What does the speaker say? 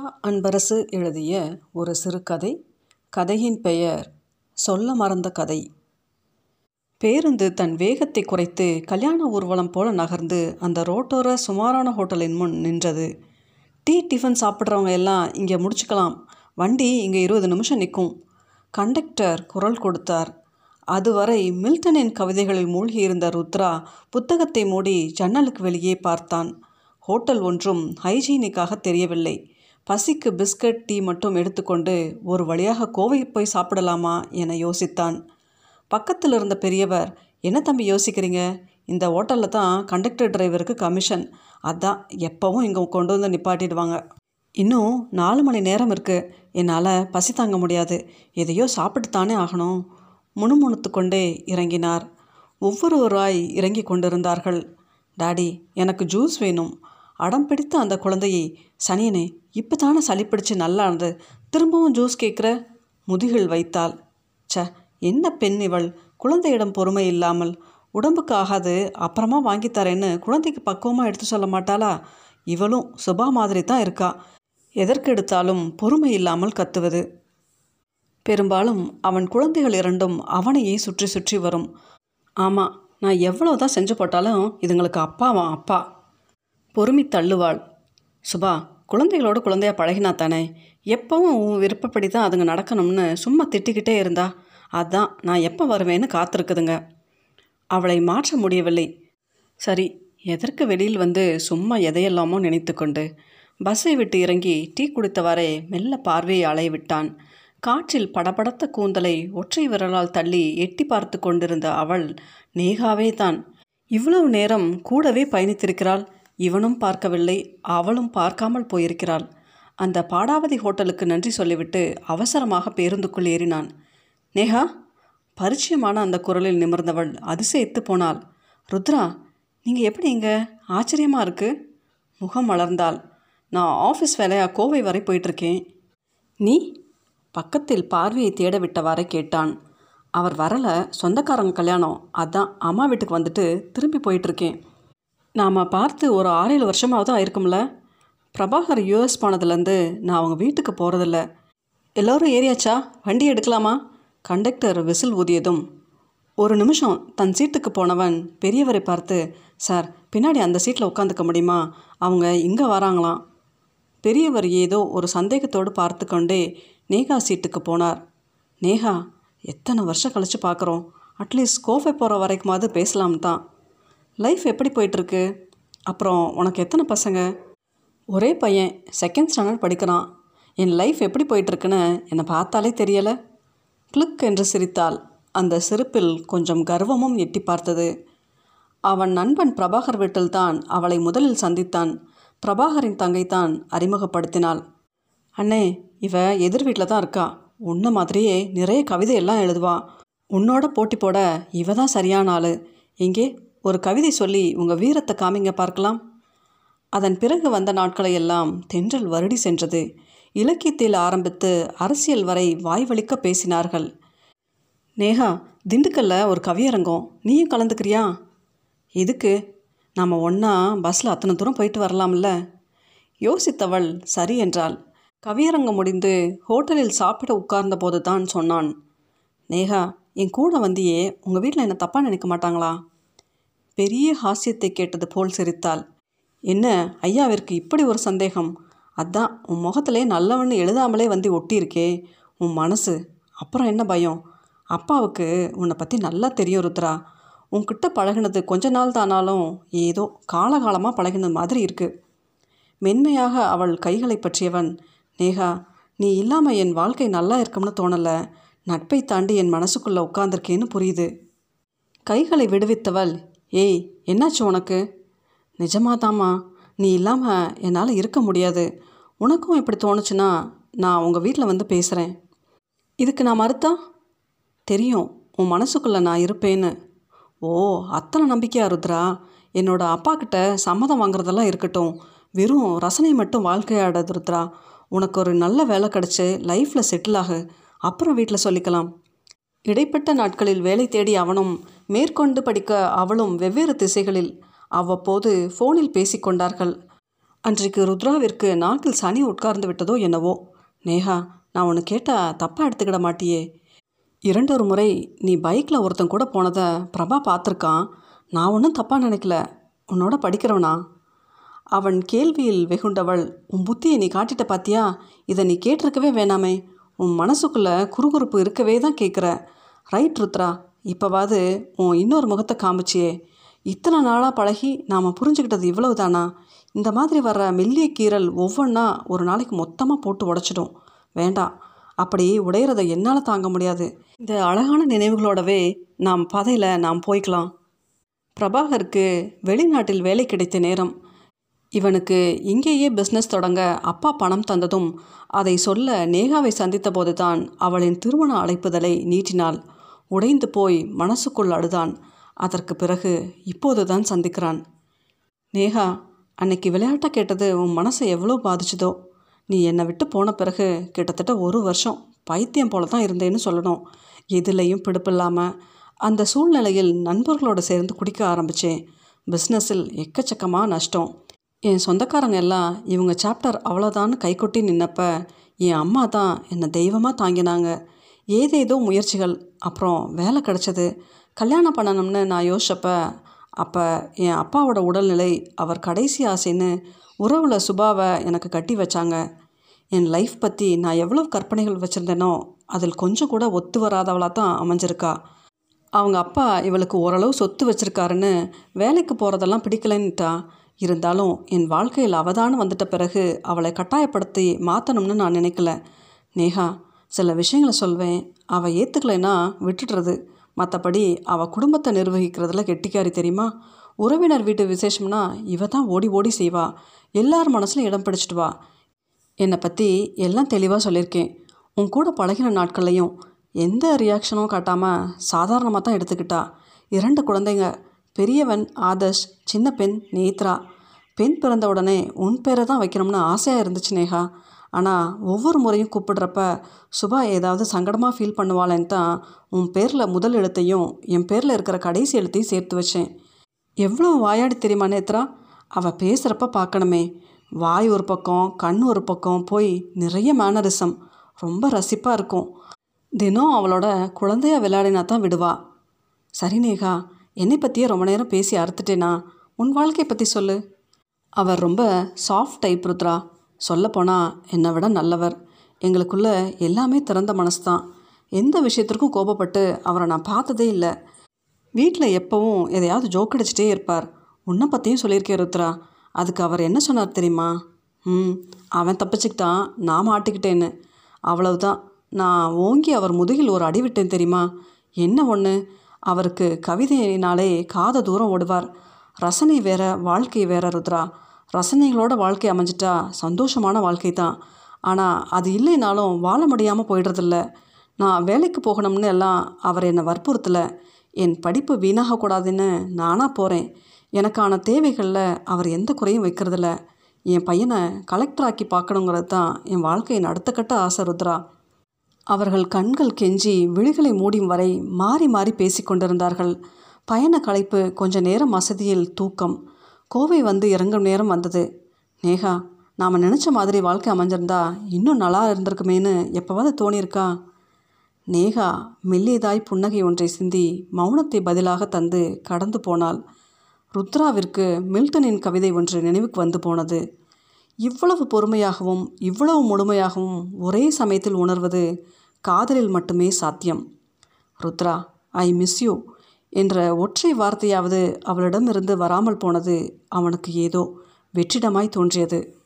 அன்பரசு எழுதிய ஒரு சிறுகதை. கதையின் பெயர் சொல்ல மறந்த கதை. பேருந்து தன் வேகத்தை குறைத்து கல்யாண ஊர்வலம் போல நகர்ந்து அந்த ரோட்டோர சுமாரான ஹோட்டலின் முன் நின்றது. டீ டிஃபன் சாப்பிட்றவங்க எல்லாம் இங்கே முடிச்சுக்கலாம். வண்டி இங்கே இருபது நிமிஷம் நிற்கும். கண்டக்டர் குரல் கொடுத்தார். அதுவரை மில்டனின் கவிதைகளில் மூழ்கியிருந்த ருத்ரா புத்தகத்தை மூடி ஜன்னலுக்கு வெளியே பார்த்தான். ஹோட்டல் ஒன்றும் ஹைஜீனிக்காக தெரியவில்லை. பசிக்கு பிஸ்கட் டீ மட்டும் எடுத்துக்கொண்டு ஒரு வழியாக கோவை போய் சாப்பிடலாமா என யோசித்தான். பக்கத்தில் இருந்த பெரியவர் என்ன தம்பி யோசிக்கிறீங்க? இந்த ஹோட்டலில் தான் கண்டக்டர் டிரைவருக்கு கமிஷன் அதான் எப்போவும் இங்கே கொண்டு வந்து நிப்பாட்டிடுவாங்க. இன்னும் நாலு மணி நேரம் இருக்குது என்னால் பசி தாங்க முடியாது. எதையோ சாப்பிட்டு தானே ஆகணும். முணுமுணுத்து கொண்டே இறங்கினார். ஒவ்வொருவராய் இறங்கி கொண்டிருந்தார்கள். டாடி எனக்கு ஜூஸ் வேணும். அடம் பிடித்த அந்த குழந்தையை சனியனே இப்போ தானே சளி பிடிச்சு நல்லா இருந்தது திரும்பவும் ஜூஸ் கேட்குற முதுகில் வைத்தாள். ச என்ன பெண் இவள்? குழந்தையிடம் பொறுமை இல்லாமல். உடம்புக்கு ஆகாது அப்புறமா வாங்கித்தரேன்னு குழந்தைக்கு பக்குவமாக எடுத்து சொல்ல மாட்டாளா? இவளும் சுபா மாதிரி தான் இருக்கா. எதற்கு எடுத்தாலும் பொறுமை இல்லாமல் கத்துவது. பெரும்பாலும் அவன் குழந்தைகள் இரண்டும் அவனையே சுற்றி சுற்றி வரும். ஆமாம் நான் எவ்வளோ தான் செஞ்சு போட்டாலும் இதுங்களுக்கு அப்பாவான் அப்பா? பொறுமி தள்ளுவாள். சுபா குழந்தைகளோட குழந்தையா பழகினா தானே? எப்பவும் உன் விருப்பப்படி தான் அதுங்க நடக்கணும்னு சும்மா திட்டிக்கிட்டே இருந்தா? அதான் நான் எப்போ வருவேன்னு காத்திருக்குதுங்க. அவளை மாற்ற முடியவில்லை. சரி எதற்கு வெளியில் வந்து சும்மா எதையெல்லாமோ நினைத்து கொண்டு பஸ்ஸை விட்டு இறங்கி டீ குடித்தவாறே மெல்ல பார்வையை அலைய விட்டான். காற்றில் படபடத்த கூந்தலை ஒற்றை விரலால் தள்ளி எட்டி பார்த்து கொண்டிருந்த அவள் நேகாவே தான். இவ்வளவு நேரம் கூடவே பயணித்திருக்கிறாள். இவனும் பார்க்கவில்லை அவளும் பார்க்காமல் போயிருக்கிறாள். அந்த பாடாவதி ஹோட்டலுக்கு நன்றி சொல்லிவிட்டு அவசரமாக பேருந்துக்குள் ஏறினான். நேஹா! பரிச்சயமான அந்த குரலில் நிமிர்ந்தவள் அதிசயித்து போனாள். ருத்ரா நீங்கள் எப்படி இங்கே? ஆச்சரியமாக இருக்குது முகம் வளர்ந்தாள் நான் ஆஃபீஸ் வேலையாக கோவை வரை போயிட்டுருக்கேன். நீ? பக்கத்தில் பார்வையை தேட விட்டவாறே கேட்டான். அவர் வரலை. சொந்தக்காரங்க கல்யாணம். அதான் அம்மா வீட்டுக்கு வந்துட்டு திரும்பி போயிட்டுருக்கேன். நாம் பார்த்து ஒரு ஆறேழு வருஷமாவது ஆயிருக்கும்ல. பிரபாகர் யூஎஸ் போனதுலேருந்து நான் அவங்க வீட்டுக்கு போகிறதில்ல எல்லோரும் ஏறியாச்சா? வண்டி எடுக்கலாமா? கண்டக்டர் விசில் ஊதியதும். ஒரு நிமிஷம் தன் சீட்டுக்கு போனவன் பெரியவரை பார்த்து சார் பின்னாடி அந்த சீட்டில் உட்காந்துக்க முடியுமா? அவங்க இங்கே வராங்களாம். பெரியவர் ஏதோ ஒரு சந்தேகத்தோடு பார்த்து கொண்டே நேகா சீட்டுக்கு போனார். நேகா எத்தனை வருஷம் கழித்து பார்க்குறோம். அட்லீஸ்ட் கோஃபை போகிற வரைக்குமாவது பேசலாம் தான் லைஃப் எப்படி போயிட்டுருக்கு? அப்புறம் உனக்கு எத்தனை பசங்க? ஒரே பையன் செகண்ட் ஸ்டாண்டர்ட் படிக்கிறான். என் லைஃப் எப்படி போயிட்டுருக்குன்னு என்னை பார்த்தாலே தெரியலை. கிளிக் என்று சிரித்தாள். அந்த சிரிப்பில் கொஞ்சம் கர்வமும் எட்டி பார்த்தது. அவன் நண்பன் பிரபாகர் வீட்டில்தான் அவளை முதலில் சந்தித்தான். பிரபாகரின் தங்கைத்தான் அறிமுகப்படுத்தினாள். அண்ணே இவ எதிர் வீட்டில் தான் இருக்கா. உன்ன மாதிரியே நிறைய கவிதையெல்லாம் எழுதுவா. உன்னோட போட்டி போட இவ தான் சரியான ஆள். இங்கே ஒரு கவிதை சொல்லி உங்கள் வீரத்தை காமிங்க பார்க்கலாம். அதன் பிறகு வந்த நாட்களையெல்லாம் தென்றல் வருடி சென்றது. இலக்கியத்தில் ஆரம்பித்து அரசியல் வரை வாய்வழிக்க பேசினார்கள். நேஹா திண்டுக்கல்ல ஒரு கவியரங்கம் நீயும் கலந்துக்கிறியா? எதுக்கு? நாம் ஒன்றா பஸ்ஸில் அத்தனை தூரம் போயிட்டு வரலாம்ல. யோசித்தவள் சரி என்றாள். கவியரங்கம் முடிந்து ஹோட்டலில் சாப்பிட உட்கார்ந்த போது தான் சொன்னான். நேஹா என் கூட வந்தியே உங்கள் வீட்டில் என்ன தப்பாக நினைக்க மாட்டாங்களா? பெரிய ஹாஸ்யத்தை கேட்டது போல் சிரித்தாள். என்ன ஐயாவிற்கு இப்படி ஒரு சந்தேகம்? அதான் உன் முகத்திலே நல்லவன்னு எழுதாமலே வந்து ஒட்டியிருக்கே. உன் மனசு அப்புறம் என்ன பயம்? அப்பாவுக்கு உன்னை பற்றி நல்லா தெரியும் ருத்ரா. உன்கிட்ட பழகினது கொஞ்ச நாள் தானாலும் ஏதோ காலகாலமாக பழகின மாதிரி இருக்குது மென்மையாக அவள் கைகளை பற்றியவன். நேகா நீ இல்லாமல் என் வாழ்க்கை நல்லா இருக்கும்னு தோணலை. நட்பை தாண்டி என் மனசுக்குள்ளே உட்காந்துருக்கேன்னு புரியுது. கைகளை விடுவித்தவள் ஏய் என்னாச்சு உனக்கு? நிஜமாதாம்மா நீ இல்லாமல் என்னால் இருக்க முடியாது. உனக்கும் இப்படி தோணுச்சுன்னா நான் உங்கள் வீட்டில் வந்து பேசுகிறேன் இதுக்கு நான் மறுத்தா? தெரியும் உன் மனசுக்குள்ளே நான் இருப்பேன்னு. ஓ அத்தனை நம்பிக்கையா ருத்ரா? என்னோட அப்பா கிட்ட சம்மதம் வாங்குறதெல்லாம் இருக்கட்டும். வெறும் ரசனை மட்டும் வாழ்க்கையாடாது ருத்ரா. உனக்கு ஒரு நல்ல வேலை கிடச்சி லைஃப்பில் செட்டில் ஆகு. அப்புறம் வீட்டில் சொல்லிக்கலாம். இடைப்பட்ட நாட்களில் வேலை தேடி அவனும் மேற்கொண்டு படிக்க அவளும் வெவ்வேறு திசைகளில் அவ்வப்போது ஃபோனில் பேசிக்கொண்டார்கள். அன்றைக்கு ருத்ராவிற்கு நாக்கில் சனி உட்கார்ந்து விட்டதோ என்னவோ. நேஹா நான் ஒன்று கேட்டால் தப்பாக எடுத்துக்கிட மாட்டியே. இரண்டொரு முறை நீ பைக்கில் ஒருத்தன் கூட போனதை பிரபா பார்த்துருக்கான். நான் ஒன்றும் தப்பாக நினைக்கல. உன்னோட படிக்கிறவனா? அவன் கேள்வியில் வெகுண்டவள் உன் புத்தியை நீ காட்டிட்ட பாத்தியா? இதை நீ கேட்டிருக்கவே வேணாமே. உன் மனசுக்குள்ளே குறுகுறுப்பு இருக்கவே தான் கேட்குற ரைட் ருத்ரா. இப்போவாது உன் இன்னொரு முகத்தை காமிச்சியே. இத்தனை நாளாக பழகி நாம் புரிஞ்சுக்கிட்டது இவ்வளவு தானா இந்த மாதிரி வர்ற மெல்லிய கீரல் ஒவ்வொன்றா ஒரு நாளைக்கு மொத்தமாக போட்டு உடைச்சிடும். வேண்டாம் அப்படி உடையிறதை என்னால் தாங்க முடியாது. இந்த அழகான நினைவுகளோடவே நாம் பதையில் நாம் போய்க்கலாம். பிரபாகருக்கு வெளிநாட்டில் வேலை கிடைத்த நேரம். இவனுக்கு இங்கேயே பிஸ்னஸ் தொடங்க அப்பா பணம் தந்ததும் அதை சொல்ல நேகாவை சந்தித்த போதுதான் அவளின் திருமண அழைப்புதலை நீட்டினாள். உடைந்து போய் மனசுக்குள் அழுதான். அதற்கு பிறகு இப்போதுதான் சந்திக்கிறான். நேகா அன்னைக்கு விளையாட்டாக கேட்டது உன் மனசை எவ்வளோ பாதிச்சதோ. நீ என்னை விட்டு போன பிறகு கிட்டத்தட்ட ஒரு வருஷம் பைத்தியம் போல தான் இருந்தேன்னு சொல்லணும். எதுலேயும் பிடிப்பில்லாமல் அந்த சூழ்நிலையில் நண்பர்களோடு சேர்ந்து குடிக்க ஆரம்பித்தேன் பிஸ்னஸில் எக்கச்சக்கமாக நஷ்டம். என் சொந்தக்காரங்க எல்லாம் இவங்க சாப்டர் அவ்வளோதான்னு கைகொட்டி நின்னப்ப என் அம்மா தான் என்னை தெய்வமாக தாங்கினாங்க. ஏதேதோ முயற்சிகள் அப்புறம் வேலை கிடச்சது. கல்யாணம் பண்ணணும்னு நான் யோசிச்சப்ப அப்போ என் அப்பாவோட உடல்நிலை அவர் கடைசி ஆசைன்னு உறவில் சுபாவை எனக்கு கட்டி வச்சாங்க. என் லைஃப் பற்றி நான் எவ்வளோ கற்பனைகள் வச்சுருந்தேனோ அதில் கொஞ்சம் கூட ஒத்து வராதவளாக தான் அமைஞ்சிருக்கா. அவங்க அப்பா இவளுக்கு ஓரளவு சொத்து வச்சிருக்காருன்னு வேலைக்கு போகிறதெல்லாம் பிடிக்கலைன்னுட்டா. இருந்தாலும் என் வாழ்க்கையில் அவதானம் வந்துட்ட பிறகு அவளை கட்டாயப்படுத்தி மாற்றணும்னு நான் நினைக்கல. நேஹா சில விஷயங்களை சொல்வேன். அவள் ஏற்றுக்கலைன்னா விட்டுடுறது. மற்றபடி அவள் குடும்பத்தை நிர்வகிக்கிறதுல கெட்டிக்காரி தெரியுமா? உறவினர் வீட்டு விசேஷம்னா இவ தான் ஓடி ஓடி செய்வா. எல்லார் மனசுலையும் இடம் பிடிச்சிட்டு வா. என்னை பற்றி எல்லாம் தெளிவாக சொல்லியிருக்கேன். உன் கூட பழகின நாட்கள்லையும் எந்த ரியாக்ஷனும் காட்டாமல் சாதாரணமாக தான் எடுத்துக்கிட்டா. இரண்டு குழந்தைங்க பெரியவன் ஆதர்ஷ் சின்ன பெண் நேத்ரா. பெண் பிறந்த உடனே உன் பேரை தான் வைக்கணும்னு ஆசையாக இருந்துச்சு நேஹா ஆனால் ஒவ்வொரு முறையும் கூப்பிடுறப்ப சுபா ஏதாவது சங்கடமாக ஃபீல் பண்ணுவாளேன்னு தான் உன் பேரில் முதல் எழுத்தையும் என் பேரில் இருக்கிற கடைசி எழுத்தையும் சேர்த்து வச்சேன். எவ்வளோ வாயாடி தெரியுமா நேத்ரா? அவள் பேசுகிறப்ப பார்க்கணுமே. வாய் ஒரு பக்கம் கண் ஒரு பக்கம் போய் நிறைய மேனரிசம் ரொம்ப ரசிப்பாக இருக்கும். தினம் அவளோட குழந்தையாக விளையாடினா தான் விடுவா. சரி நேகா என்னை பற்றியே ரொம்ப நேரம் பேசி அறுத்துட்டேனா? உன் வாழ்க்கையை பற்றி சொல்லு. அவர் ரொம்ப சாஃப்ட் டைப் ருத்ரா. சொல்லப்போனால் என்னை விட நல்லவர். எங்களுக்குள்ள எல்லாமே திறந்த மனசு தான் எந்த விஷயத்திற்கும் கோபப்பட்டு அவரை நான் பார்த்ததே இல்லை. வீட்டில் எப்போவும் எதையாவது ஜோக் அடிச்சிட்டே இருப்பார். உன்னை பற்றியும் சொல்லியிருக்கேன் ருத்ரா. அதுக்கு அவர் என்ன சொன்னார் தெரியுமா? ம் அவன் தப்பிச்சுக்கிட்டான். நான் மாட்டிக்கிட்டேன்னு. அவ்வளவுதான். நான் ஓங்கி அவர் முதுகில் ஒரு அடி விட்டேன் தெரியுமா? என்ன ஒன்று அவருக்கு கவிதையினாலே காத தூரம் ஓடுவார். ரசனை வேற வாழ்க்கை வேற ருத்ரா. ரசனைகளோட வாழ்க்கை அமைஞ்சிட்டா சந்தோஷமான வாழ்க்கை தான். ஆனால் அது இல்லைனாலும் வாழ முடியாமல் போயிடுறதில்ல. நான் வேலைக்கு போகணும்னு எல்லாம் அவர் என்னை வற்புறுத்தலை. என் படிப்பு வீணாகக்கூடாதுன்னு நானாக போகிறேன் எனக்கான தேவைகளில் அவர் எந்த குறையும் வைக்கிறதில்ல. என் பையனை கலெக்டராக்கி பார்க்கணுங்கிறது தான் என் வாழ்க்கையின் அடுத்தக்கட்ட ஆசை ருத்ரா. அவர்கள் கண்கள் கெஞ்சி விழிகளை மூடும் வரை மாறி மாறி பேசிக்கொண்டிருந்தார்கள் பயண களைப்பு கொஞ்ச நேரம் வசதியில் தூக்கம். கோவை வந்து இறங்கும் நேரம் வந்தது. நேகா நாம் நினச்ச மாதிரி வாழ்க்கை அமைஞ்சிருந்தா இன்னும் நல்லா இருந்திருக்குமேன்னு எப்போவாவது தோணியிருக்கா? நேகா மெல்லியதாய் புன்னகை ஒன்றை சிந்தி மௌனத்தை பதிலாக தந்து கடந்து போனாள். ருத்ராவிற்கு மில்டனின் கவிதை ஒன்று நினைவுக்கு வந்து போனது. இவ்வளவு பொறுமையாகவும் இவ்வளவு முழுமையாகவும் ஒரே சமயத்தில் உணர்வது காதலில் மட்டுமே சாத்தியம். Rudra I miss you. என்ற ஒற்றை வார்த்தையாவது அவளிடமிருந்து வராமல் போனது அவனுக்கு ஏதோ வெற்றிடமாய் தோன்றியது.